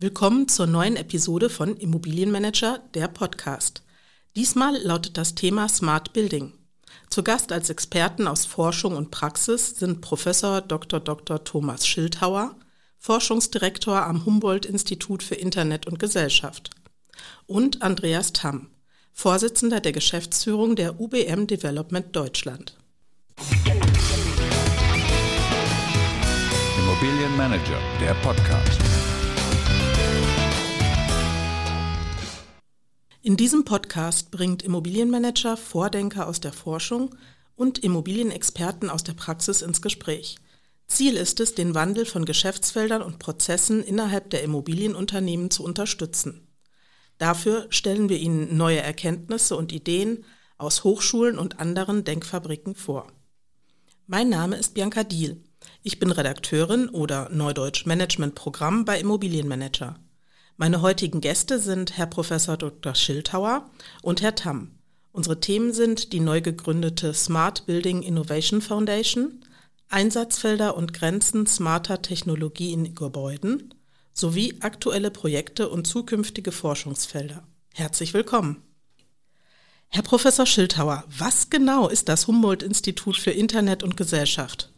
Willkommen zur neuen Episode von Immobilienmanager, der Podcast. Diesmal lautet das Thema Smart Building. Zu Gast als Experten aus Forschung und Praxis sind Professor Dr. Dr. Thomas Schildhauer, Forschungsdirektor am Humboldt-Institut für Internet und Gesellschaft, und Andreas Tamm, Vorsitzender der Geschäftsführung der UBM Development Deutschland. Immobilienmanager, der Podcast. In diesem Podcast bringt Immobilienmanager Vordenker aus der Forschung und Immobilienexperten aus der Praxis ins Gespräch. Ziel ist es, den Wandel von Geschäftsfeldern und Prozessen innerhalb der Immobilienunternehmen zu unterstützen. Dafür stellen wir Ihnen neue Erkenntnisse und Ideen aus Hochschulen und anderen Denkfabriken vor. Mein Name ist Bianca Diel. Ich bin Redakteurin oder Neudeutsch Management Programm bei Immobilienmanager. Meine heutigen Gäste sind Herr Prof. Dr. Schildhauer und Herr Tamm. Unsere Themen sind die neu gegründete Smart Building Innovation Foundation, Einsatzfelder und Grenzen smarter Technologie in Gebäuden sowie aktuelle Projekte und zukünftige Forschungsfelder. Herzlich willkommen. Herr Professor Schildhauer, was genau ist das Humboldt-Institut für Internet und Gesellschaft?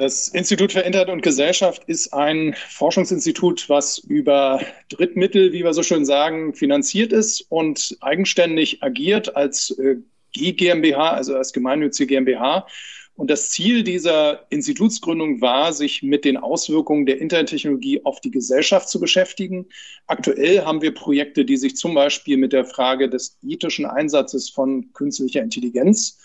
Das Institut für Internet und Gesellschaft ist ein Forschungsinstitut, was über Drittmittel, wie wir so schön sagen, finanziert ist und eigenständig agiert als äh, GmbH, also als gemeinnützige GmbH. Und das Ziel dieser Institutsgründung war, sich mit den Auswirkungen der Internettechnologie auf die Gesellschaft zu beschäftigen. Aktuell haben wir Projekte, die sich zum Beispiel mit der Frage des ethischen Einsatzes von künstlicher Intelligenz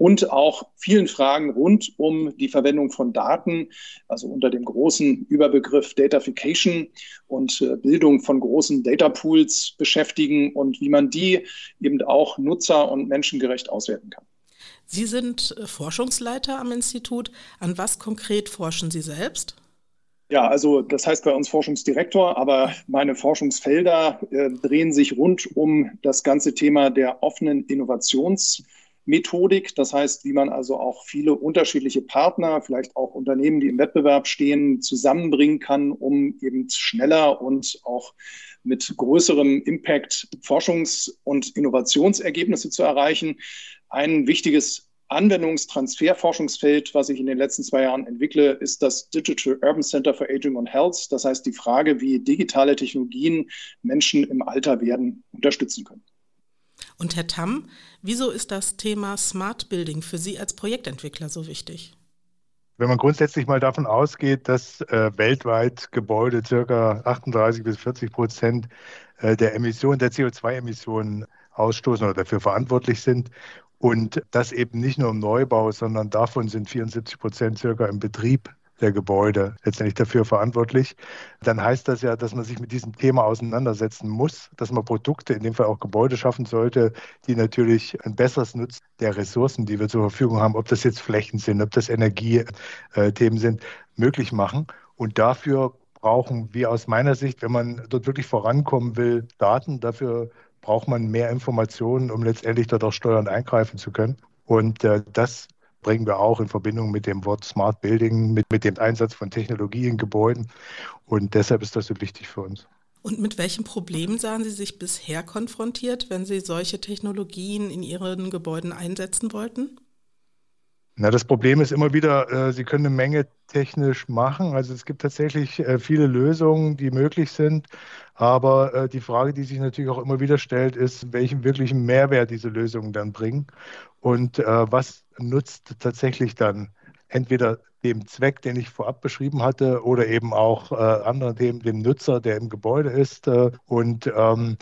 und auch vielen Fragen rund um die Verwendung von Daten, also unter dem großen Überbegriff Datafication und äh, Bildung von großen Datapools beschäftigen und wie man die eben auch nutzer- und menschengerecht auswerten kann. Sie sind äh, Forschungsleiter am Institut. An was konkret forschen Sie selbst? Ja, also das heißt bei uns Forschungsdirektor, aber meine Forschungsfelder äh, drehen sich rund um das ganze Thema der offenen Innovations- Methodik. Das heißt, wie man also auch viele unterschiedliche Partner, vielleicht auch Unternehmen, die im Wettbewerb stehen, zusammenbringen kann, um eben schneller und auch mit größerem Impact Forschungs- und Innovationsergebnisse zu erreichen. Ein wichtiges Anwendungstransferforschungsfeld, was ich in den letzten zwei Jahren entwickle, ist das Digital Urban Center for Aging and Health. Das heißt die Frage, wie digitale Technologien Menschen im Alter werden unterstützen können. Und Herr Tamm, wieso ist das Thema Smart Building für Sie als Projektentwickler so wichtig? Wenn man grundsätzlich mal davon ausgeht, dass äh, weltweit Gebäude circa 38 bis 40 Prozent äh, der Emissionen, der CO2-Emissionen ausstoßen oder dafür verantwortlich sind und das eben nicht nur im Neubau, sondern davon sind 74 Prozent circa im Betrieb der Gebäude letztendlich dafür verantwortlich, dann heißt das ja, dass man sich mit diesem Thema auseinandersetzen muss, dass man Produkte, in dem Fall auch Gebäude schaffen sollte, die natürlich ein besseres Nutzen der Ressourcen, die wir zur Verfügung haben, ob das jetzt Flächen sind, ob das Energiethemen sind, möglich machen. Und dafür brauchen wir aus meiner Sicht, wenn man dort wirklich vorankommen will, Daten. Dafür braucht man mehr Informationen, um letztendlich dort auch steuernd eingreifen zu können. Und äh, das bringen wir auch in Verbindung mit dem Wort Smart Building, mit, mit dem Einsatz von Technologie in Gebäuden. Und deshalb ist das so wichtig für uns. Und mit welchen Problemen sahen Sie sich bisher konfrontiert, wenn Sie solche Technologien in Ihren Gebäuden einsetzen wollten? Na, das Problem ist immer wieder, äh, Sie können eine Menge technisch machen. Also es gibt tatsächlich äh, viele Lösungen, die möglich sind. Aber äh, die Frage, die sich natürlich auch immer wieder stellt, ist, welchen wirklichen Mehrwert diese Lösungen dann bringen und äh, was nutzt tatsächlich dann entweder dem Zweck, den ich vorab beschrieben hatte, oder eben auch äh, anderen Themen, dem Nutzer, der im Gebäude ist. Äh, und ähm,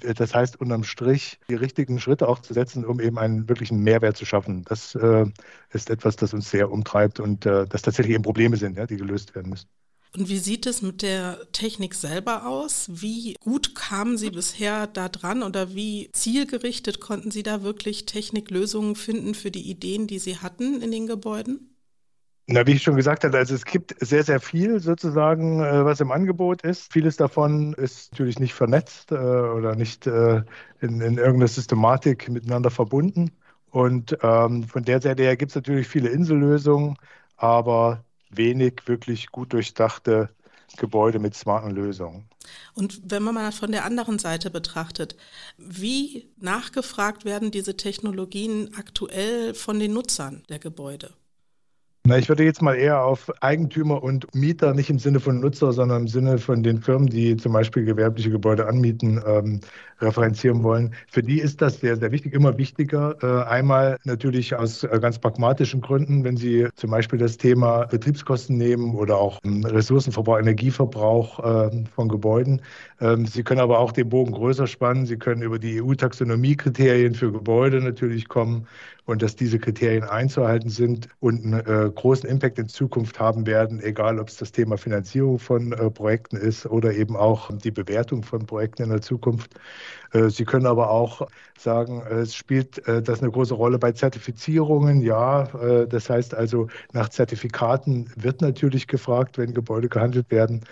das heißt, unterm Strich die richtigen Schritte auch zu setzen, um eben einen wirklichen Mehrwert zu schaffen. Das äh, ist etwas, das uns sehr umtreibt und äh, das tatsächlich eben Probleme sind, ja, die gelöst werden müssen. Und wie sieht es mit der Technik selber aus? Wie gut kamen Sie bisher da dran oder wie zielgerichtet konnten Sie da wirklich Techniklösungen finden für die Ideen, die Sie hatten in den Gebäuden? Na, wie ich schon gesagt hatte, also es gibt sehr, sehr viel sozusagen, äh, was im Angebot ist. Vieles davon ist natürlich nicht vernetzt äh, oder nicht äh, in, in irgendeiner Systematik miteinander verbunden. Und ähm, von der Seite her gibt es natürlich viele Insellösungen, aber wenig wirklich gut durchdachte Gebäude mit smarten Lösungen. Und wenn man mal von der anderen Seite betrachtet, wie nachgefragt werden diese Technologien aktuell von den Nutzern der Gebäude? Na, ich würde jetzt mal eher auf Eigentümer und Mieter, nicht im Sinne von Nutzer, sondern im Sinne von den Firmen, die zum Beispiel gewerbliche Gebäude anmieten, ähm, referenzieren wollen. Für die ist das sehr, sehr wichtig, immer wichtiger. Äh, einmal natürlich aus äh, ganz pragmatischen Gründen, wenn Sie zum Beispiel das Thema Betriebskosten nehmen oder auch ähm, Ressourcenverbrauch, Energieverbrauch äh, von Gebäuden. Ähm, Sie können aber auch den Bogen größer spannen. Sie können über die EU-Taxonomie-Kriterien für Gebäude natürlich kommen und dass diese Kriterien einzuhalten sind und einen äh, großen Impact in Zukunft haben werden, egal ob es das Thema Finanzierung von äh, Projekten ist oder eben auch die Bewertung von Projekten in der Zukunft. Äh, Sie können aber auch sagen, es spielt äh, das eine große Rolle bei Zertifizierungen. Ja, äh, das heißt also, nach Zertifikaten wird natürlich gefragt, wenn Gebäude gehandelt werden.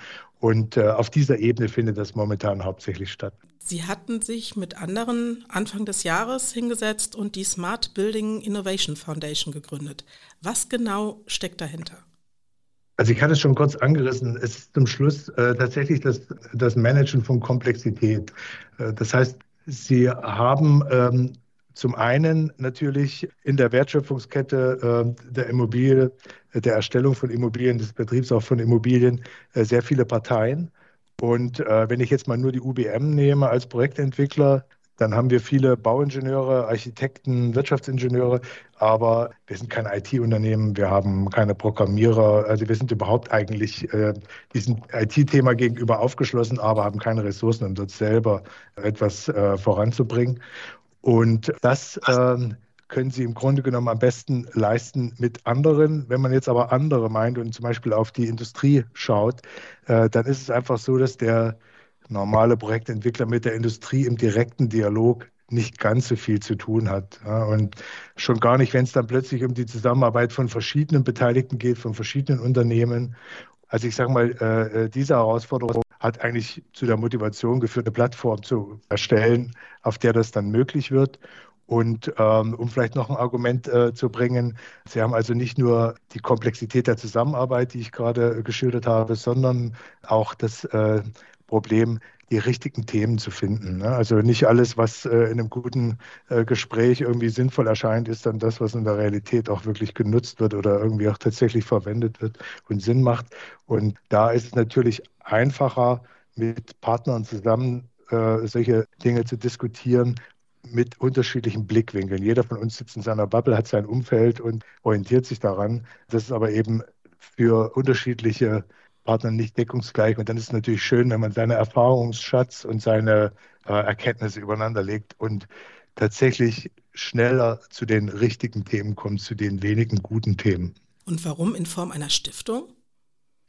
Und auf dieser Ebene findet das momentan hauptsächlich statt. Sie hatten sich mit anderen Anfang des Jahres hingesetzt und die Smart Building Innovation Foundation gegründet. Was genau steckt dahinter? Also ich hatte es schon kurz angerissen. Es ist zum Schluss äh, tatsächlich das, das Managen von Komplexität. Äh, das heißt, Sie haben ähm, zum einen natürlich in der Wertschöpfungskette äh, der Immobilie, der Erstellung von Immobilien, des Betriebs auch von Immobilien äh, sehr viele Parteien. Und äh, wenn ich jetzt mal nur die UBM nehme als Projektentwickler, dann haben wir viele Bauingenieure, Architekten, Wirtschaftsingenieure, aber wir sind kein IT-Unternehmen, wir haben keine Programmierer, also wir sind überhaupt eigentlich äh, diesem IT-Thema gegenüber aufgeschlossen, aber haben keine Ressourcen, um dort selber etwas äh, voranzubringen. Und das äh, können sie im Grunde genommen am besten leisten mit anderen. Wenn man jetzt aber andere meint und zum Beispiel auf die Industrie schaut, äh, dann ist es einfach so, dass der normale Projektentwickler mit der Industrie im direkten Dialog nicht ganz so viel zu tun hat. Und schon gar nicht, wenn es dann plötzlich um die Zusammenarbeit von verschiedenen Beteiligten geht, von verschiedenen Unternehmen. Also ich sage mal, äh, äh, diese Herausforderung hat eigentlich zu der Motivation geführt, eine Plattform zu erstellen, auf der das dann möglich wird. Und ähm, um vielleicht noch ein Argument äh, zu bringen, Sie haben also nicht nur die Komplexität der Zusammenarbeit, die ich gerade geschildert habe, sondern auch das äh, Problem, die richtigen Themen zu finden. Ne? Also nicht alles, was äh, in einem guten äh, Gespräch irgendwie sinnvoll erscheint, ist dann das, was in der Realität auch wirklich genutzt wird oder irgendwie auch tatsächlich verwendet wird und Sinn macht. Und da ist es natürlich einfacher, mit Partnern zusammen äh, solche Dinge zu diskutieren, mit unterschiedlichen Blickwinkeln. Jeder von uns sitzt in seiner Bubble, hat sein Umfeld und orientiert sich daran. Das ist aber eben für unterschiedliche Partner nicht deckungsgleich. Und dann ist es natürlich schön, wenn man seine Erfahrungsschatz und seine äh, Erkenntnisse übereinander legt und tatsächlich schneller zu den richtigen Themen kommt, zu den wenigen guten Themen. Und warum in Form einer Stiftung?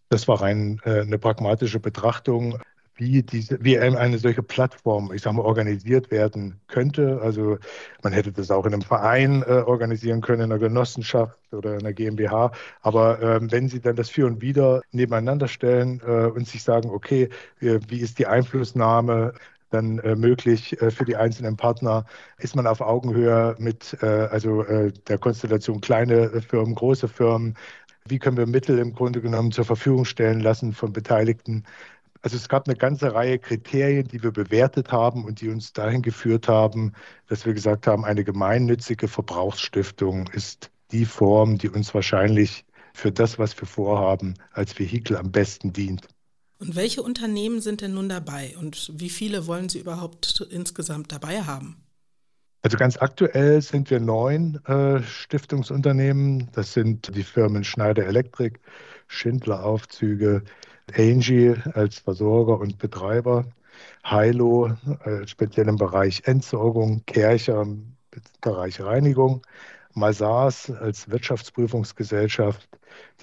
Das war rein äh, eine pragmatische Betrachtung wie, diese, wie eine solche Plattform, ich sage mal, organisiert werden könnte. Also man hätte das auch in einem Verein äh, organisieren können, in einer Genossenschaft oder in einer GmbH. Aber ähm, wenn Sie dann das Für und Wider nebeneinander stellen äh, und sich sagen, okay, äh, wie ist die Einflussnahme dann äh, möglich äh, für die einzelnen Partner? Ist man auf Augenhöhe mit äh, also der Konstellation kleine Firmen, große Firmen? Wie können wir Mittel im Grunde genommen zur Verfügung stellen lassen von Beteiligten? Also es gab eine ganze Reihe Kriterien, die wir bewertet haben und die uns dahin geführt haben, dass wir gesagt haben, eine gemeinnützige Verbrauchsstiftung ist die Form, die uns wahrscheinlich für das, was wir vorhaben, als Vehikel am besten dient. Und welche Unternehmen sind denn nun dabei und wie viele wollen Sie überhaupt insgesamt dabei haben? Also ganz aktuell sind wir neun äh, Stiftungsunternehmen. Das sind die Firmen Schneider Elektrik, Schindler Aufzüge, Angie als Versorger und Betreiber, Hilo äh, speziell im Bereich Entsorgung, Kercher im Bereich Reinigung, Masars als Wirtschaftsprüfungsgesellschaft,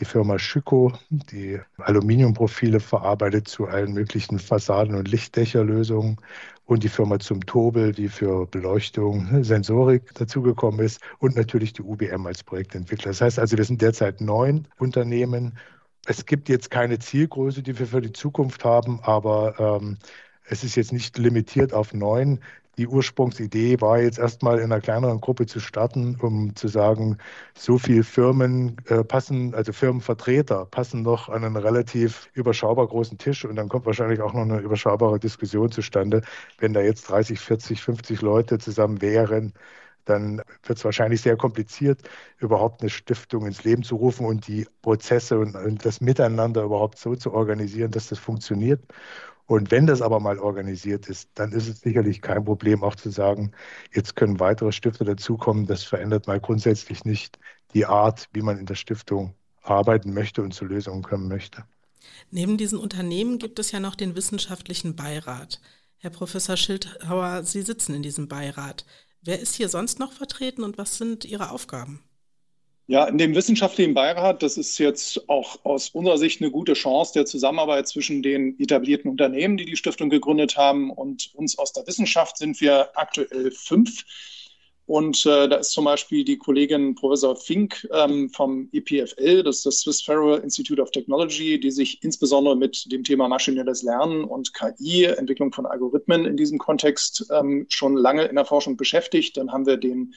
die Firma Schüko, die Aluminiumprofile verarbeitet zu allen möglichen Fassaden- und Lichtdächerlösungen und die Firma zum Tobel, die für Beleuchtung, Sensorik dazugekommen ist und natürlich die UBM als Projektentwickler. Das heißt also, wir sind derzeit neun Unternehmen es gibt jetzt keine Zielgröße, die wir für die Zukunft haben, aber ähm, es ist jetzt nicht limitiert auf neun. die Ursprungsidee war jetzt erstmal in einer kleineren Gruppe zu starten, um zu sagen, so viele Firmen äh, passen, also Firmenvertreter passen noch an einen relativ überschaubar großen Tisch und dann kommt wahrscheinlich auch noch eine überschaubare Diskussion zustande. Wenn da jetzt 30, 40, 50 Leute zusammen wären, dann wird es wahrscheinlich sehr kompliziert, überhaupt eine Stiftung ins Leben zu rufen und die Prozesse und, und das Miteinander überhaupt so zu organisieren, dass das funktioniert. Und wenn das aber mal organisiert ist, dann ist es sicherlich kein Problem, auch zu sagen, jetzt können weitere Stifter dazukommen. Das verändert mal grundsätzlich nicht die Art, wie man in der Stiftung arbeiten möchte und zu Lösungen kommen möchte. Neben diesen Unternehmen gibt es ja noch den wissenschaftlichen Beirat. Herr Professor Schildhauer, Sie sitzen in diesem Beirat. Wer ist hier sonst noch vertreten und was sind Ihre Aufgaben? Ja, in dem wissenschaftlichen Beirat, das ist jetzt auch aus unserer Sicht eine gute Chance der Zusammenarbeit zwischen den etablierten Unternehmen, die die Stiftung gegründet haben, und uns aus der Wissenschaft sind wir aktuell fünf. Und äh, da ist zum Beispiel die Kollegin Professor Fink ähm, vom EPFL, das ist das Swiss Federal Institute of Technology, die sich insbesondere mit dem Thema maschinelles Lernen und KI, Entwicklung von Algorithmen in diesem Kontext ähm, schon lange in der Forschung beschäftigt. Dann haben wir den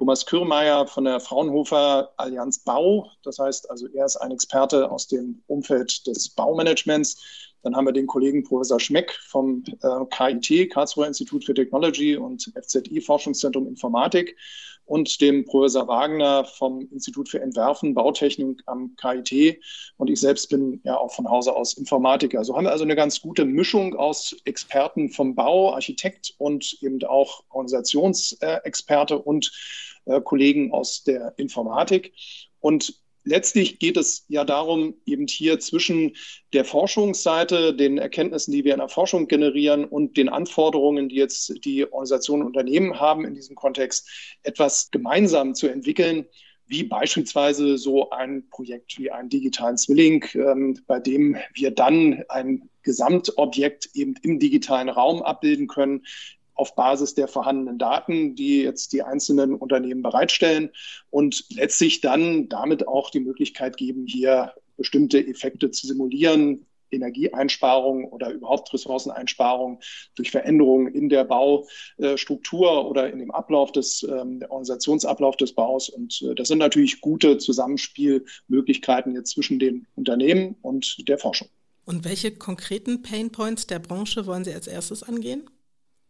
Thomas Kürmeier von der Fraunhofer Allianz Bau. Das heißt also, er ist ein Experte aus dem Umfeld des Baumanagements. Dann haben wir den Kollegen Professor Schmeck vom äh, KIT, Karlsruher Institut für Technology und FZI Forschungszentrum Informatik und dem Professor Wagner vom Institut für Entwerfen, Bautechnik am KIT. Und ich selbst bin ja auch von Hause aus Informatiker. So haben wir also eine ganz gute Mischung aus Experten vom Bau, Architekt und eben auch Organisationsexperte und äh, Kollegen aus der Informatik. Und letztlich geht es ja darum, eben hier zwischen der Forschungsseite, den Erkenntnissen, die wir in der Forschung generieren und den Anforderungen, die jetzt die Organisationen und Unternehmen haben in diesem Kontext, etwas gemeinsam zu entwickeln, wie beispielsweise so ein Projekt wie einen digitalen Zwilling, ähm, bei dem wir dann ein Gesamtobjekt eben im digitalen Raum abbilden können, auf Basis der vorhandenen Daten, die jetzt die einzelnen Unternehmen bereitstellen und letztlich dann damit auch die Möglichkeit geben, hier bestimmte Effekte zu simulieren, Energieeinsparung oder überhaupt Ressourceneinsparung durch Veränderungen in der Baustruktur oder in dem Ablauf des ähm, Organisationsablauf des Baus. Und äh, das sind natürlich gute Zusammenspielmöglichkeiten jetzt zwischen den Unternehmen und der Forschung. Und welche konkreten Painpoints der Branche wollen Sie als erstes angehen?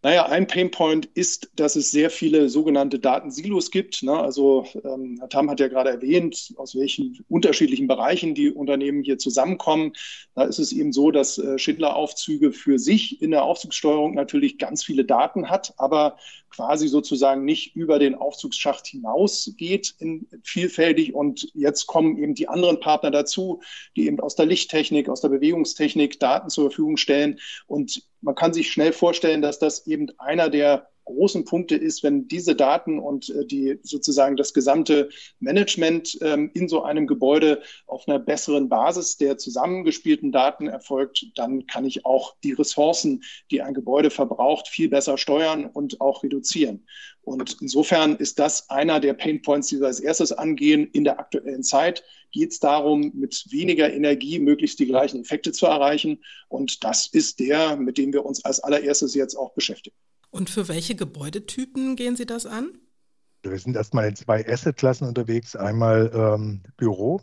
Naja, ein Painpoint ist, dass es sehr viele sogenannte Datensilos gibt. Ne? Also ähm, Herr Tam hat ja gerade erwähnt, aus welchen unterschiedlichen Bereichen die Unternehmen hier zusammenkommen. Da ist es eben so, dass äh, Schindler-Aufzüge für sich in der Aufzugssteuerung natürlich ganz viele Daten hat, aber quasi sozusagen nicht über den Aufzugsschacht hinausgeht in vielfältig. Und jetzt kommen eben die anderen Partner dazu, die eben aus der Lichttechnik, aus der Bewegungstechnik Daten zur Verfügung stellen. Und man kann sich schnell vorstellen, dass das eben einer der großen Punkte ist, wenn diese Daten und äh, die sozusagen das gesamte Management ähm, in so einem Gebäude auf einer besseren Basis der zusammengespielten Daten erfolgt, dann kann ich auch die Ressourcen, die ein Gebäude verbraucht, viel besser steuern und auch reduzieren. Und insofern ist das einer der Pain Points, die wir als erstes angehen. In der aktuellen Zeit geht es darum, mit weniger Energie möglichst die gleichen Effekte zu erreichen. Und das ist der, mit dem wir uns als allererstes jetzt auch beschäftigen. Und für welche Gebäudetypen gehen Sie das an? Wir sind erstmal in zwei Assetklassen unterwegs. Einmal ähm, Büro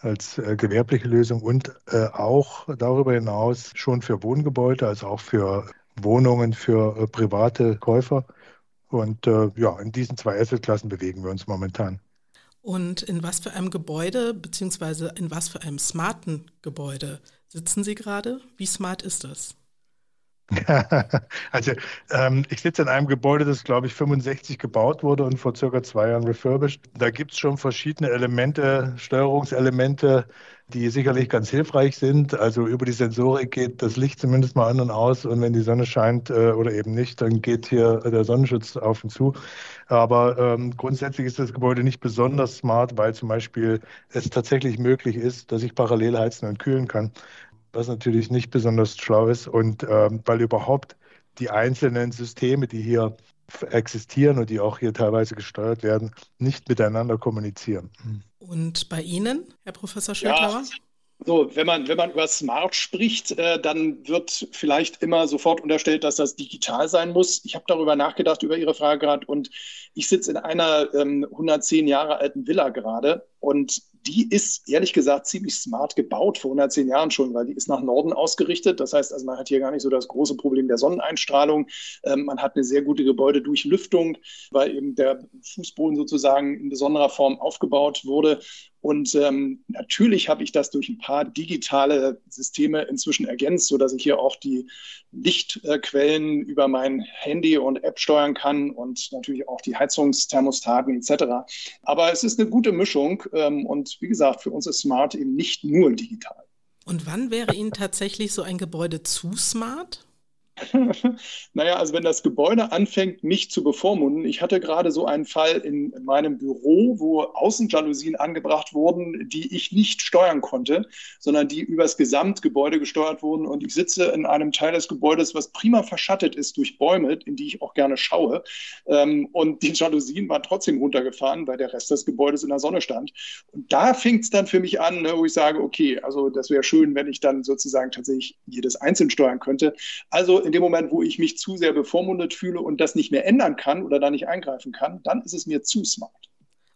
als äh, gewerbliche Lösung und äh, auch darüber hinaus schon für Wohngebäude, also auch für Wohnungen für äh, private Käufer. Und äh, ja, in diesen zwei Assetklassen bewegen wir uns momentan. Und in was für einem Gebäude, beziehungsweise in was für einem smarten Gebäude sitzen Sie gerade? Wie smart ist das? also ähm, ich sitze in einem Gebäude, das glaube ich 65 gebaut wurde und vor circa zwei Jahren refurbished. Da gibt es schon verschiedene Elemente, Steuerungselemente, die sicherlich ganz hilfreich sind. Also über die Sensorik geht das Licht zumindest mal an und aus und wenn die Sonne scheint äh, oder eben nicht, dann geht hier der Sonnenschutz auf und zu. Aber ähm, grundsätzlich ist das Gebäude nicht besonders smart, weil zum Beispiel es tatsächlich möglich ist, dass ich parallel heizen und kühlen kann was natürlich nicht besonders schlau ist und ähm, weil überhaupt die einzelnen Systeme, die hier existieren und die auch hier teilweise gesteuert werden, nicht miteinander kommunizieren. Und bei Ihnen, Herr Professor Schildhauer? Ja. So, wenn man, wenn man über Smart spricht, äh, dann wird vielleicht immer sofort unterstellt, dass das digital sein muss. Ich habe darüber nachgedacht, über Ihre Frage gerade, und ich sitze in einer ähm, 110 Jahre alten Villa gerade und die ist ehrlich gesagt ziemlich smart gebaut vor 110 Jahren schon, weil die ist nach Norden ausgerichtet. Das heißt, also man hat hier gar nicht so das große Problem der Sonneneinstrahlung. Ähm, man hat eine sehr gute Gebäudedurchlüftung, weil eben der Fußboden sozusagen in besonderer Form aufgebaut wurde. Und ähm, natürlich habe ich das durch ein paar digitale Systeme inzwischen ergänzt, sodass ich hier auch die Lichtquellen über mein Handy und App steuern kann und natürlich auch die Heizungsthermostaten etc. Aber es ist eine gute Mischung ähm, und wie gesagt, für uns ist Smart eben nicht nur digital. Und wann wäre Ihnen tatsächlich so ein Gebäude zu smart? Naja, also wenn das Gebäude anfängt, mich zu bevormunden. Ich hatte gerade so einen Fall in meinem Büro, wo Außenjalousien angebracht wurden, die ich nicht steuern konnte, sondern die übers Gesamtgebäude gesteuert wurden. Und ich sitze in einem Teil des Gebäudes, was prima verschattet ist durch Bäume, in die ich auch gerne schaue. Ähm, und die Jalousien waren trotzdem runtergefahren, weil der Rest des Gebäudes in der Sonne stand. Und da fängt es dann für mich an, ne, wo ich sage, okay, also das wäre schön, wenn ich dann sozusagen tatsächlich jedes einzeln steuern könnte. Also in dem Moment, wo ich mich zu sehr bevormundet fühle und das nicht mehr ändern kann oder da nicht eingreifen kann, dann ist es mir zu smart.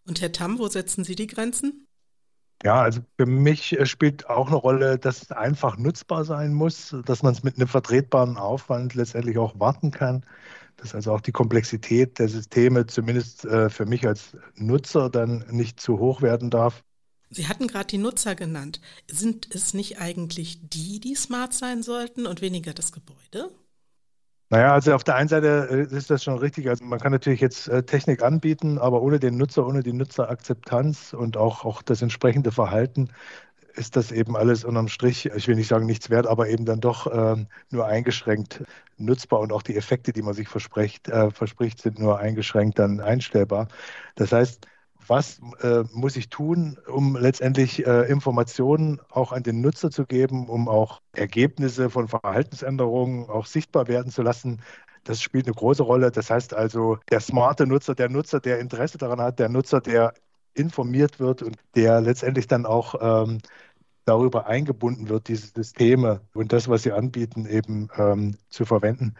Und Herr Tam, wo setzen Sie die Grenzen? Ja, also für mich spielt auch eine Rolle, dass es einfach nutzbar sein muss, dass man es mit einem vertretbaren Aufwand letztendlich auch warten kann, dass also auch die Komplexität der Systeme zumindest äh, für mich als Nutzer dann nicht zu hoch werden darf. Sie hatten gerade die Nutzer genannt. Sind es nicht eigentlich die, die smart sein sollten und weniger das Gebäude? Naja, also auf der einen Seite äh, ist das schon richtig. Also man kann natürlich jetzt äh, Technik anbieten, aber ohne den Nutzer, ohne die Nutzerakzeptanz und auch, auch das entsprechende Verhalten ist das eben alles unterm Strich, ich will nicht sagen nichts wert, aber eben dann doch äh, nur eingeschränkt nutzbar und auch die Effekte, die man sich verspricht, äh, verspricht, sind nur eingeschränkt dann einstellbar. Das heißt, was äh, muss ich tun, um letztendlich äh, Informationen auch an den Nutzer zu geben, um auch Ergebnisse von Verhaltensänderungen auch sichtbar werden zu lassen. Das spielt eine große Rolle. Das heißt also, der smarte Nutzer, der Nutzer, der Interesse daran hat, der Nutzer, der informiert wird und der letztendlich dann auch ähm, darüber eingebunden wird, diese Systeme und das, was sie anbieten, eben ähm, zu verwenden,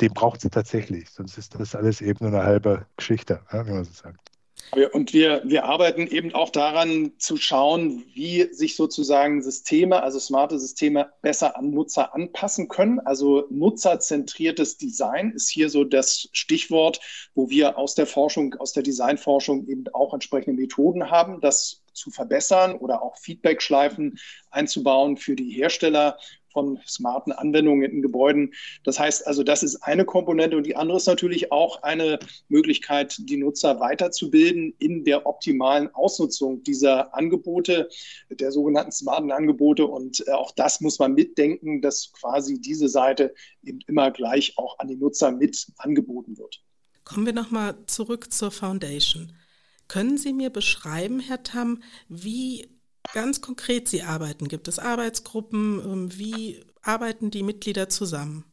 den braucht es tatsächlich. Sonst ist das alles eben nur eine halbe Geschichte, ja, wie man so sagt. Und wir, wir arbeiten eben auch daran zu schauen, wie sich sozusagen Systeme, also smarte Systeme, besser an Nutzer anpassen können. Also nutzerzentriertes Design ist hier so das Stichwort, wo wir aus der Forschung, aus der Designforschung eben auch entsprechende Methoden haben, das zu verbessern oder auch Feedback-Schleifen einzubauen für die Hersteller von smarten Anwendungen in Gebäuden. Das heißt also, das ist eine Komponente und die andere ist natürlich auch eine Möglichkeit, die Nutzer weiterzubilden in der optimalen Ausnutzung dieser Angebote, der sogenannten smarten Angebote. Und äh, auch das muss man mitdenken, dass quasi diese Seite eben immer gleich auch an die Nutzer mit angeboten wird. Kommen wir nochmal zurück zur Foundation. Können Sie mir beschreiben, Herr Tam, wie ganz konkret Sie arbeiten? Gibt es Arbeitsgruppen? Ähm, wie arbeiten die Mitglieder zusammen?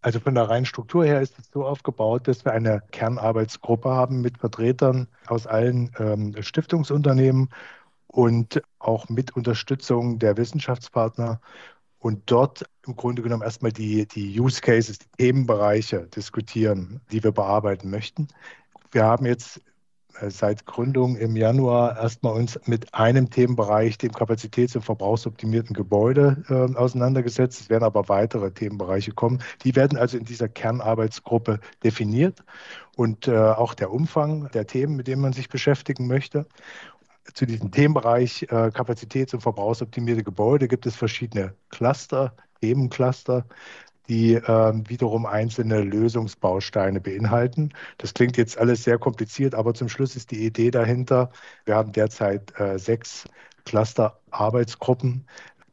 Also von der reinen Struktur her ist es so aufgebaut, dass wir eine Kernarbeitsgruppe haben mit Vertretern aus allen ähm, Stiftungsunternehmen und auch mit Unterstützung der Wissenschaftspartner und dort im Grunde genommen erstmal die, die Use Cases, die Themenbereiche diskutieren, die wir bearbeiten möchten. Wir haben jetzt seit Gründung im Januar erstmal uns mit einem Themenbereich, dem kapazitäts- und verbrauchsoptimierten Gebäude, äh, auseinandergesetzt. Es werden aber weitere Themenbereiche kommen. Die werden also in dieser Kernarbeitsgruppe definiert und äh, auch der Umfang der Themen, mit denen man sich beschäftigen möchte. Zu diesem Themenbereich äh, kapazitäts- und verbrauchsoptimierte Gebäude gibt es verschiedene Cluster, Themencluster die äh, wiederum einzelne Lösungsbausteine beinhalten. Das klingt jetzt alles sehr kompliziert, aber zum Schluss ist die Idee dahinter, wir haben derzeit äh, sechs Cluster-Arbeitsgruppen,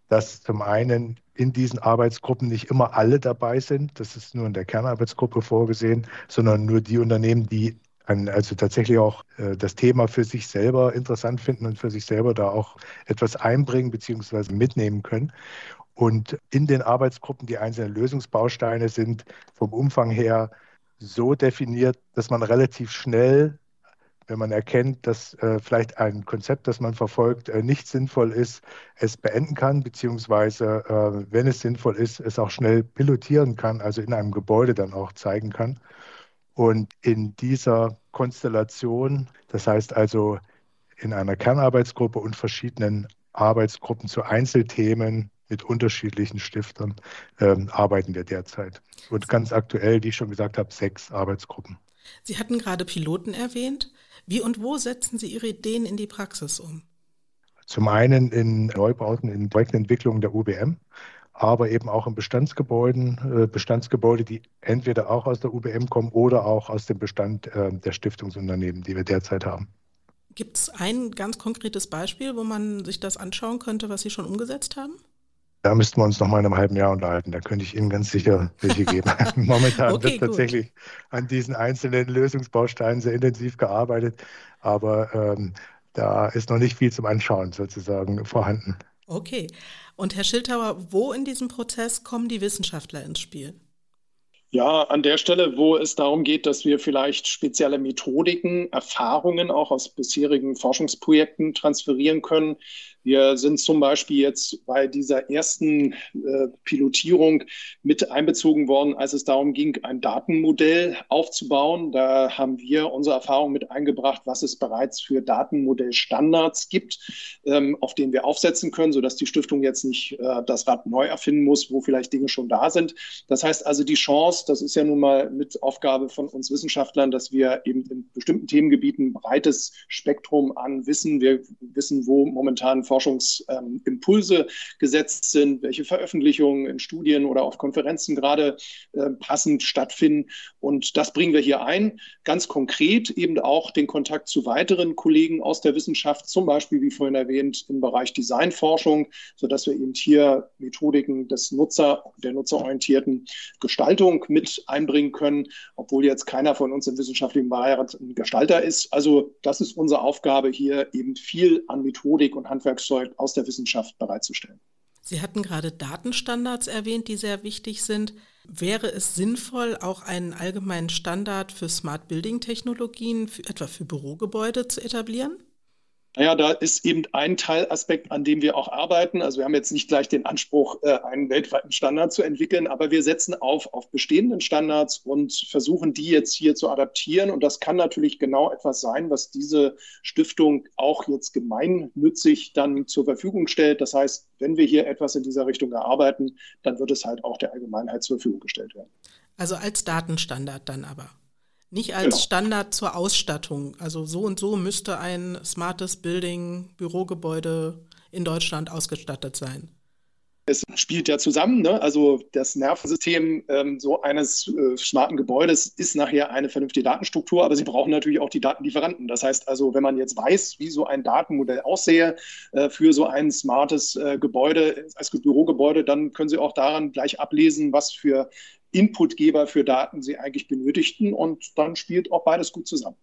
dass zum einen in diesen Arbeitsgruppen nicht immer alle dabei sind, das ist nur in der Kernarbeitsgruppe vorgesehen, sondern nur die Unternehmen, die also tatsächlich auch äh, das Thema für sich selber interessant finden und für sich selber da auch etwas einbringen bzw. mitnehmen können. Und in den Arbeitsgruppen die einzelnen Lösungsbausteine sind vom Umfang her so definiert, dass man relativ schnell wenn man erkennt, dass äh, vielleicht ein Konzept, das man verfolgt, äh, nicht sinnvoll ist, es beenden kann, beziehungsweise, äh, wenn es sinnvoll ist, es auch schnell pilotieren kann, also in einem Gebäude dann auch zeigen kann. Und in dieser Konstellation, das heißt also in einer Kernarbeitsgruppe und verschiedenen Arbeitsgruppen zu Einzelthemen mit unterschiedlichen Stiftern, ähm, arbeiten wir derzeit. Und ganz aktuell, wie ich schon gesagt habe, sechs Arbeitsgruppen. Sie hatten gerade Piloten erwähnt. Wie und wo setzen Sie Ihre Ideen in die Praxis um? Zum einen in Neubauten, in Projektentwicklung der UBM, aber eben auch in Bestandsgebäuden, äh, Bestandsgebäude, die entweder auch aus der UBM kommen oder auch aus dem Bestand äh, der Stiftungsunternehmen, die wir derzeit haben. Gibt es ein ganz konkretes Beispiel, wo man sich das anschauen könnte, was Sie schon umgesetzt haben? Da müssten wir uns noch mal in einem halben Jahr unterhalten. Da könnte ich Ihnen ganz sicher welche geben. Momentan okay, wird tatsächlich an diesen einzelnen Lösungsbausteinen sehr intensiv gearbeitet, aber ähm, da ist noch nicht viel zum Anschauen sozusagen vorhanden. Okay. Und Herr Schildhauer, wo in diesem Prozess kommen die Wissenschaftler ins Spiel? Ja, an der Stelle, wo es darum geht, dass wir vielleicht spezielle Methodiken, Erfahrungen auch aus bisherigen Forschungsprojekten transferieren können, wir sind zum Beispiel jetzt bei dieser ersten äh, Pilotierung mit einbezogen worden, als es darum ging, ein Datenmodell aufzubauen. Da haben wir unsere Erfahrung mit eingebracht, was es bereits für Datenmodellstandards gibt, ähm, auf denen wir aufsetzen können, sodass die Stiftung jetzt nicht äh, das Rad neu erfinden muss, wo vielleicht Dinge schon da sind. Das heißt also, die Chance, das ist ja nun mal mit Aufgabe von uns Wissenschaftlern, dass wir eben in bestimmten Themengebieten ein breites Spektrum an Wissen, wir wissen, wo momentan Forschungsimpulse gesetzt sind, welche Veröffentlichungen in Studien oder auf Konferenzen gerade äh, passend stattfinden. Und das bringen wir hier ein. Ganz konkret eben auch den Kontakt zu weiteren Kollegen aus der Wissenschaft, zum Beispiel, wie vorhin erwähnt, im Bereich Designforschung, sodass wir eben hier Methodiken des Nutzer, der nutzerorientierten Gestaltung mit einbringen können, obwohl jetzt keiner von uns im wissenschaftlichen Beirat ein Gestalter ist. Also das ist unsere Aufgabe hier eben viel an Methodik und Handwerk Werkzeug aus der Wissenschaft bereitzustellen. Sie hatten gerade Datenstandards erwähnt, die sehr wichtig sind. Wäre es sinnvoll, auch einen allgemeinen Standard für Smart Building Technologien, etwa für Bürogebäude, zu etablieren? Naja, da ist eben ein Teilaspekt, an dem wir auch arbeiten. Also wir haben jetzt nicht gleich den Anspruch, äh, einen weltweiten Standard zu entwickeln, aber wir setzen auf auf bestehenden Standards und versuchen, die jetzt hier zu adaptieren. Und das kann natürlich genau etwas sein, was diese Stiftung auch jetzt gemeinnützig dann zur Verfügung stellt. Das heißt, wenn wir hier etwas in dieser Richtung erarbeiten, dann wird es halt auch der Allgemeinheit zur Verfügung gestellt werden. Also als Datenstandard dann aber. Nicht als genau. Standard zur Ausstattung. Also so und so müsste ein smartes Building, Bürogebäude in Deutschland ausgestattet sein. Es spielt ja zusammen, ne? also das Nervensystem ähm, so eines äh, smarten Gebäudes ist nachher eine vernünftige Datenstruktur, aber sie brauchen natürlich auch die Datenlieferanten. Das heißt also, wenn man jetzt weiß, wie so ein Datenmodell aussehe äh, für so ein smartes äh, Gebäude als Bürogebäude, dann können Sie auch daran gleich ablesen, was für Inputgeber für Daten sie eigentlich benötigten. Und dann spielt auch beides gut zusammen.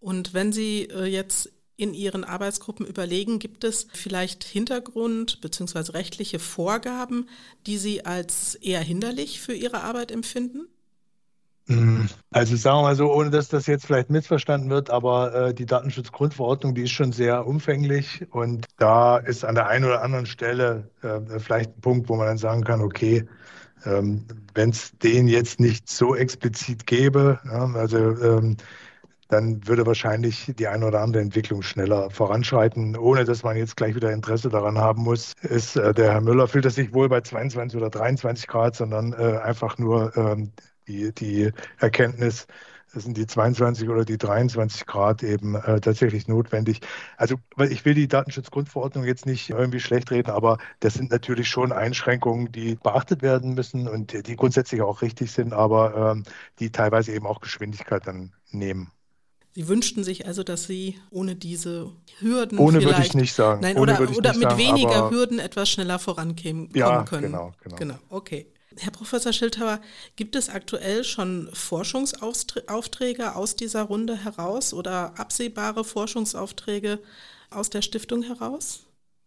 Und wenn Sie äh, jetzt in Ihren Arbeitsgruppen überlegen, gibt es vielleicht Hintergrund bzw. rechtliche Vorgaben, die Sie als eher hinderlich für Ihre Arbeit empfinden? Mm, also sagen wir mal so, ohne dass das jetzt vielleicht missverstanden wird, aber äh, die Datenschutzgrundverordnung, die ist schon sehr umfänglich und da ist an der einen oder anderen Stelle äh, vielleicht ein Punkt, wo man dann sagen kann, okay, ähm, Wenn es den jetzt nicht so explizit gäbe, ja, also ähm, dann würde wahrscheinlich die eine oder andere Entwicklung schneller voranschreiten, ohne dass man jetzt gleich wieder Interesse daran haben muss. Ist äh, der Herr Müller fühlt er sich wohl bei 22 oder 23 Grad, sondern äh, einfach nur ähm, die, die Erkenntnis, sind die 22 oder die 23 Grad eben äh, tatsächlich notwendig. Also weil ich will die Datenschutzgrundverordnung jetzt nicht irgendwie schlecht reden, aber das sind natürlich schon Einschränkungen, die beachtet werden müssen und die grundsätzlich auch richtig sind, aber ähm, die teilweise eben auch Geschwindigkeit dann nehmen. Sie wünschten sich also, dass Sie ohne diese Hürden ohne würde ich nicht sagen. Nein, ohne oder, oder mit sagen, weniger Hürden etwas schneller vorankommen ja, können. Genau, genau. Genau, okay. Herr Professor Schildhauer, gibt es aktuell schon Forschungsaufträge aus dieser Runde heraus oder absehbare Forschungsaufträge aus der Stiftung heraus?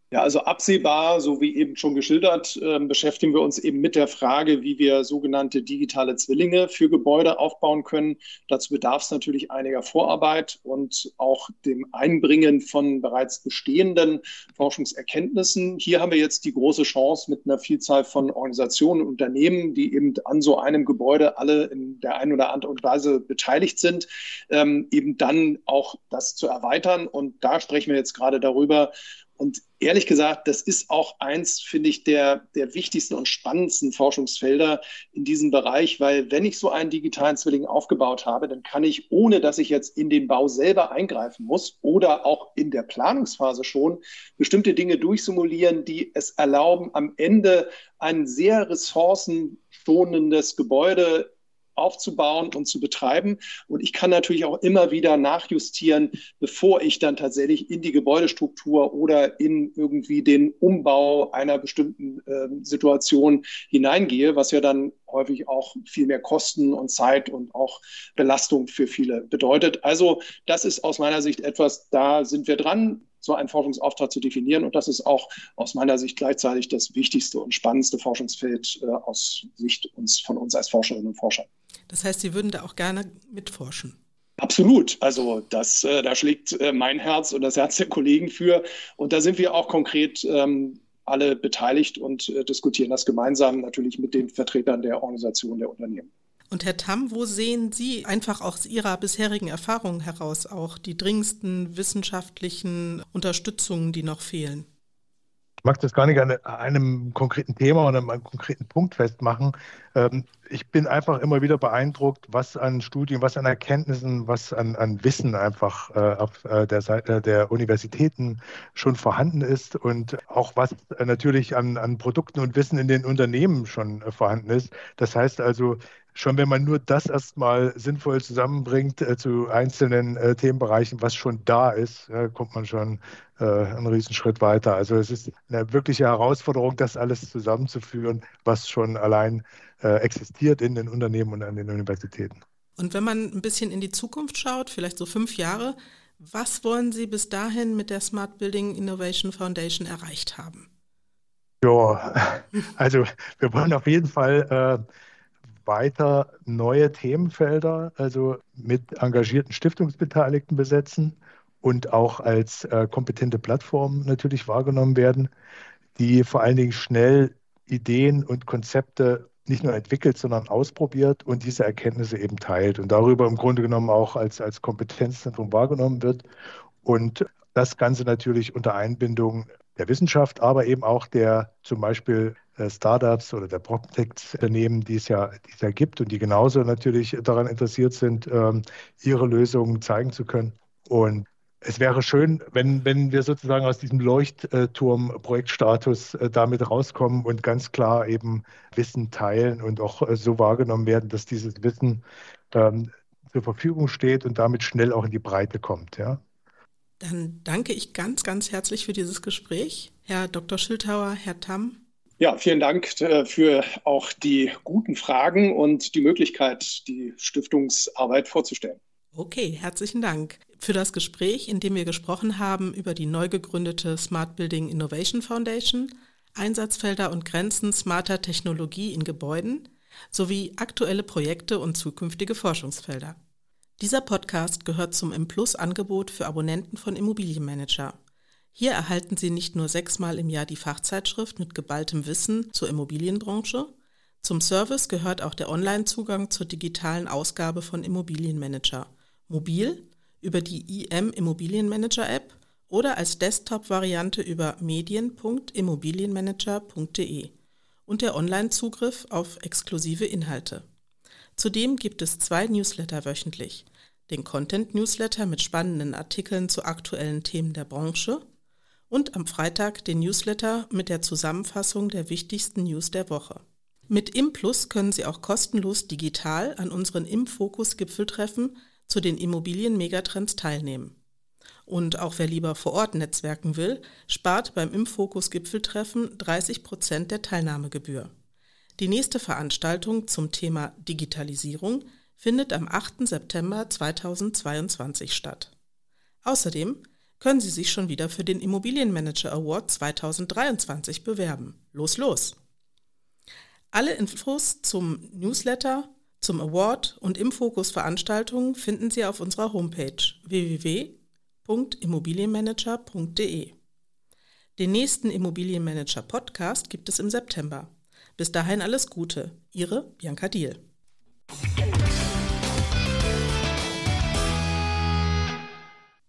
Ja, also absehbar, so wie eben schon geschildert, äh, beschäftigen wir uns eben mit der Frage, wie wir sogenannte digitale Zwillinge für Gebäude aufbauen können. Dazu bedarf es natürlich einiger Vorarbeit und auch dem Einbringen von bereits bestehenden Forschungserkenntnissen. Hier haben wir jetzt die große Chance mit einer Vielzahl von Organisationen und Unternehmen, die eben an so einem Gebäude alle in der einen oder anderen Weise beteiligt sind, ähm, eben dann auch das zu erweitern. Und da sprechen wir jetzt gerade darüber, und ehrlich gesagt, das ist auch eins, finde ich, der, der wichtigsten und spannendsten Forschungsfelder in diesem Bereich, weil wenn ich so einen digitalen Zwilling aufgebaut habe, dann kann ich, ohne dass ich jetzt in den Bau selber eingreifen muss oder auch in der Planungsphase schon, bestimmte Dinge durchsimulieren, die es erlauben, am Ende ein sehr ressourcenschonendes Gebäude aufzubauen und zu betreiben. Und ich kann natürlich auch immer wieder nachjustieren, bevor ich dann tatsächlich in die Gebäudestruktur oder in irgendwie den Umbau einer bestimmten äh, Situation hineingehe, was ja dann häufig auch viel mehr Kosten und Zeit und auch Belastung für viele bedeutet. Also das ist aus meiner Sicht etwas, da sind wir dran so einen Forschungsauftrag zu definieren. Und das ist auch aus meiner Sicht gleichzeitig das wichtigste und spannendste Forschungsfeld äh, aus Sicht uns, von uns als Forscherinnen und Forscher. Das heißt, Sie würden da auch gerne mitforschen. Absolut. Also das, äh, da schlägt äh, mein Herz und das Herz der Kollegen für. Und da sind wir auch konkret ähm, alle beteiligt und äh, diskutieren das gemeinsam natürlich mit den Vertretern der Organisation der Unternehmen. Und Herr Tamm, wo sehen Sie einfach aus Ihrer bisherigen Erfahrung heraus auch die dringendsten wissenschaftlichen Unterstützungen, die noch fehlen? Ich mag das gar nicht an einem konkreten Thema oder an einem konkreten Punkt festmachen. Ähm, ich bin einfach immer wieder beeindruckt, was an Studien, was an Erkenntnissen, was an, an Wissen einfach äh, auf äh, der Seite der Universitäten schon vorhanden ist und auch was natürlich an, an Produkten und Wissen in den Unternehmen schon vorhanden ist. Das heißt also, schon wenn man nur das erstmal sinnvoll zusammenbringt äh, zu einzelnen äh, Themenbereichen, was schon da ist, äh, kommt man schon äh, einen Riesenschritt weiter. Also es ist eine wirkliche Herausforderung, das alles zusammenzuführen, was schon allein äh, existiert in den Unternehmen und an den Universitäten. Und wenn man ein bisschen in die Zukunft schaut, vielleicht so fünf Jahre, was wollen Sie bis dahin mit der Smart Building Innovation Foundation erreicht haben? Ja, also wir wollen auf jeden Fall äh, weiter neue Themenfelder, also mit engagierten Stiftungsbeteiligten besetzen und auch als äh, kompetente Plattform natürlich wahrgenommen werden, die vor allen Dingen schnell Ideen und Konzepte nicht nur entwickelt, sondern ausprobiert und diese Erkenntnisse eben teilt und darüber im Grunde genommen auch als, als Kompetenzzentrum wahrgenommen wird. Und das Ganze natürlich unter Einbindung der Wissenschaft, aber eben auch der zum Beispiel Startups oder der PropTech-Unternehmen, die es ja, die es ja gibt und die genauso natürlich daran interessiert sind, ähm, ihre Lösungen zeigen zu können. Und es wäre schön, wenn, wenn wir sozusagen aus diesem Leuchtturm-Projektstatus äh, damit rauskommen und ganz klar eben Wissen teilen und auch äh, so wahrgenommen werden, dass dieses Wissen ähm, zur Verfügung steht und damit schnell auch in die Breite kommt. Ja. Dann danke ich ganz, ganz herzlich für dieses Gespräch. Herr Dr. Schildhauer, Herr Tamm. Ja, vielen Dank äh, für auch die guten Fragen und die Möglichkeit, die Stiftungsarbeit vorzustellen. Okay, herzlichen Dank für das Gespräch, in dem wir gesprochen haben über die neu gegründete Smart Building Innovation Foundation, Einsatzfelder und Grenzen smarter Technologie in Gebäuden sowie aktuelle Projekte und zukünftige Forschungsfelder. Dieser Podcast gehört zum M-Plus-Angebot für Abonnenten von Immobilienmanager. Hier erhalten Sie nicht nur sechsmal im Jahr die Fachzeitschrift mit geballtem Wissen zur Immobilienbranche, zum Service gehört auch der Online-Zugang zur digitalen Ausgabe von Immobilienmanager, mobil über die IM Immobilienmanager App oder als Desktop-Variante über medien.immobilienmanager.de und der Online-Zugriff auf exklusive Inhalte. Zudem gibt es zwei Newsletter wöchentlich. Den Content-Newsletter mit spannenden Artikeln zu aktuellen Themen der Branche und am Freitag den Newsletter mit der Zusammenfassung der wichtigsten News der Woche. Mit ImPlus können Sie auch kostenlos digital an unseren Imfokus-Gipfeltreffen zu den Immobilien-Megatrends teilnehmen. Und auch wer lieber vor Ort netzwerken will, spart beim Imfokus-Gipfeltreffen 30 Prozent der Teilnahmegebühr. Die nächste Veranstaltung zum Thema Digitalisierung findet am 8. September 2022 statt. Außerdem können Sie sich schon wieder für den Immobilienmanager Award 2023 bewerben. Los, los! Alle Infos zum Newsletter, zum Award und im Fokus Veranstaltungen finden Sie auf unserer Homepage www.immobilienmanager.de. Den nächsten Immobilienmanager Podcast gibt es im September. Bis dahin alles Gute. Ihre Bianca Diel.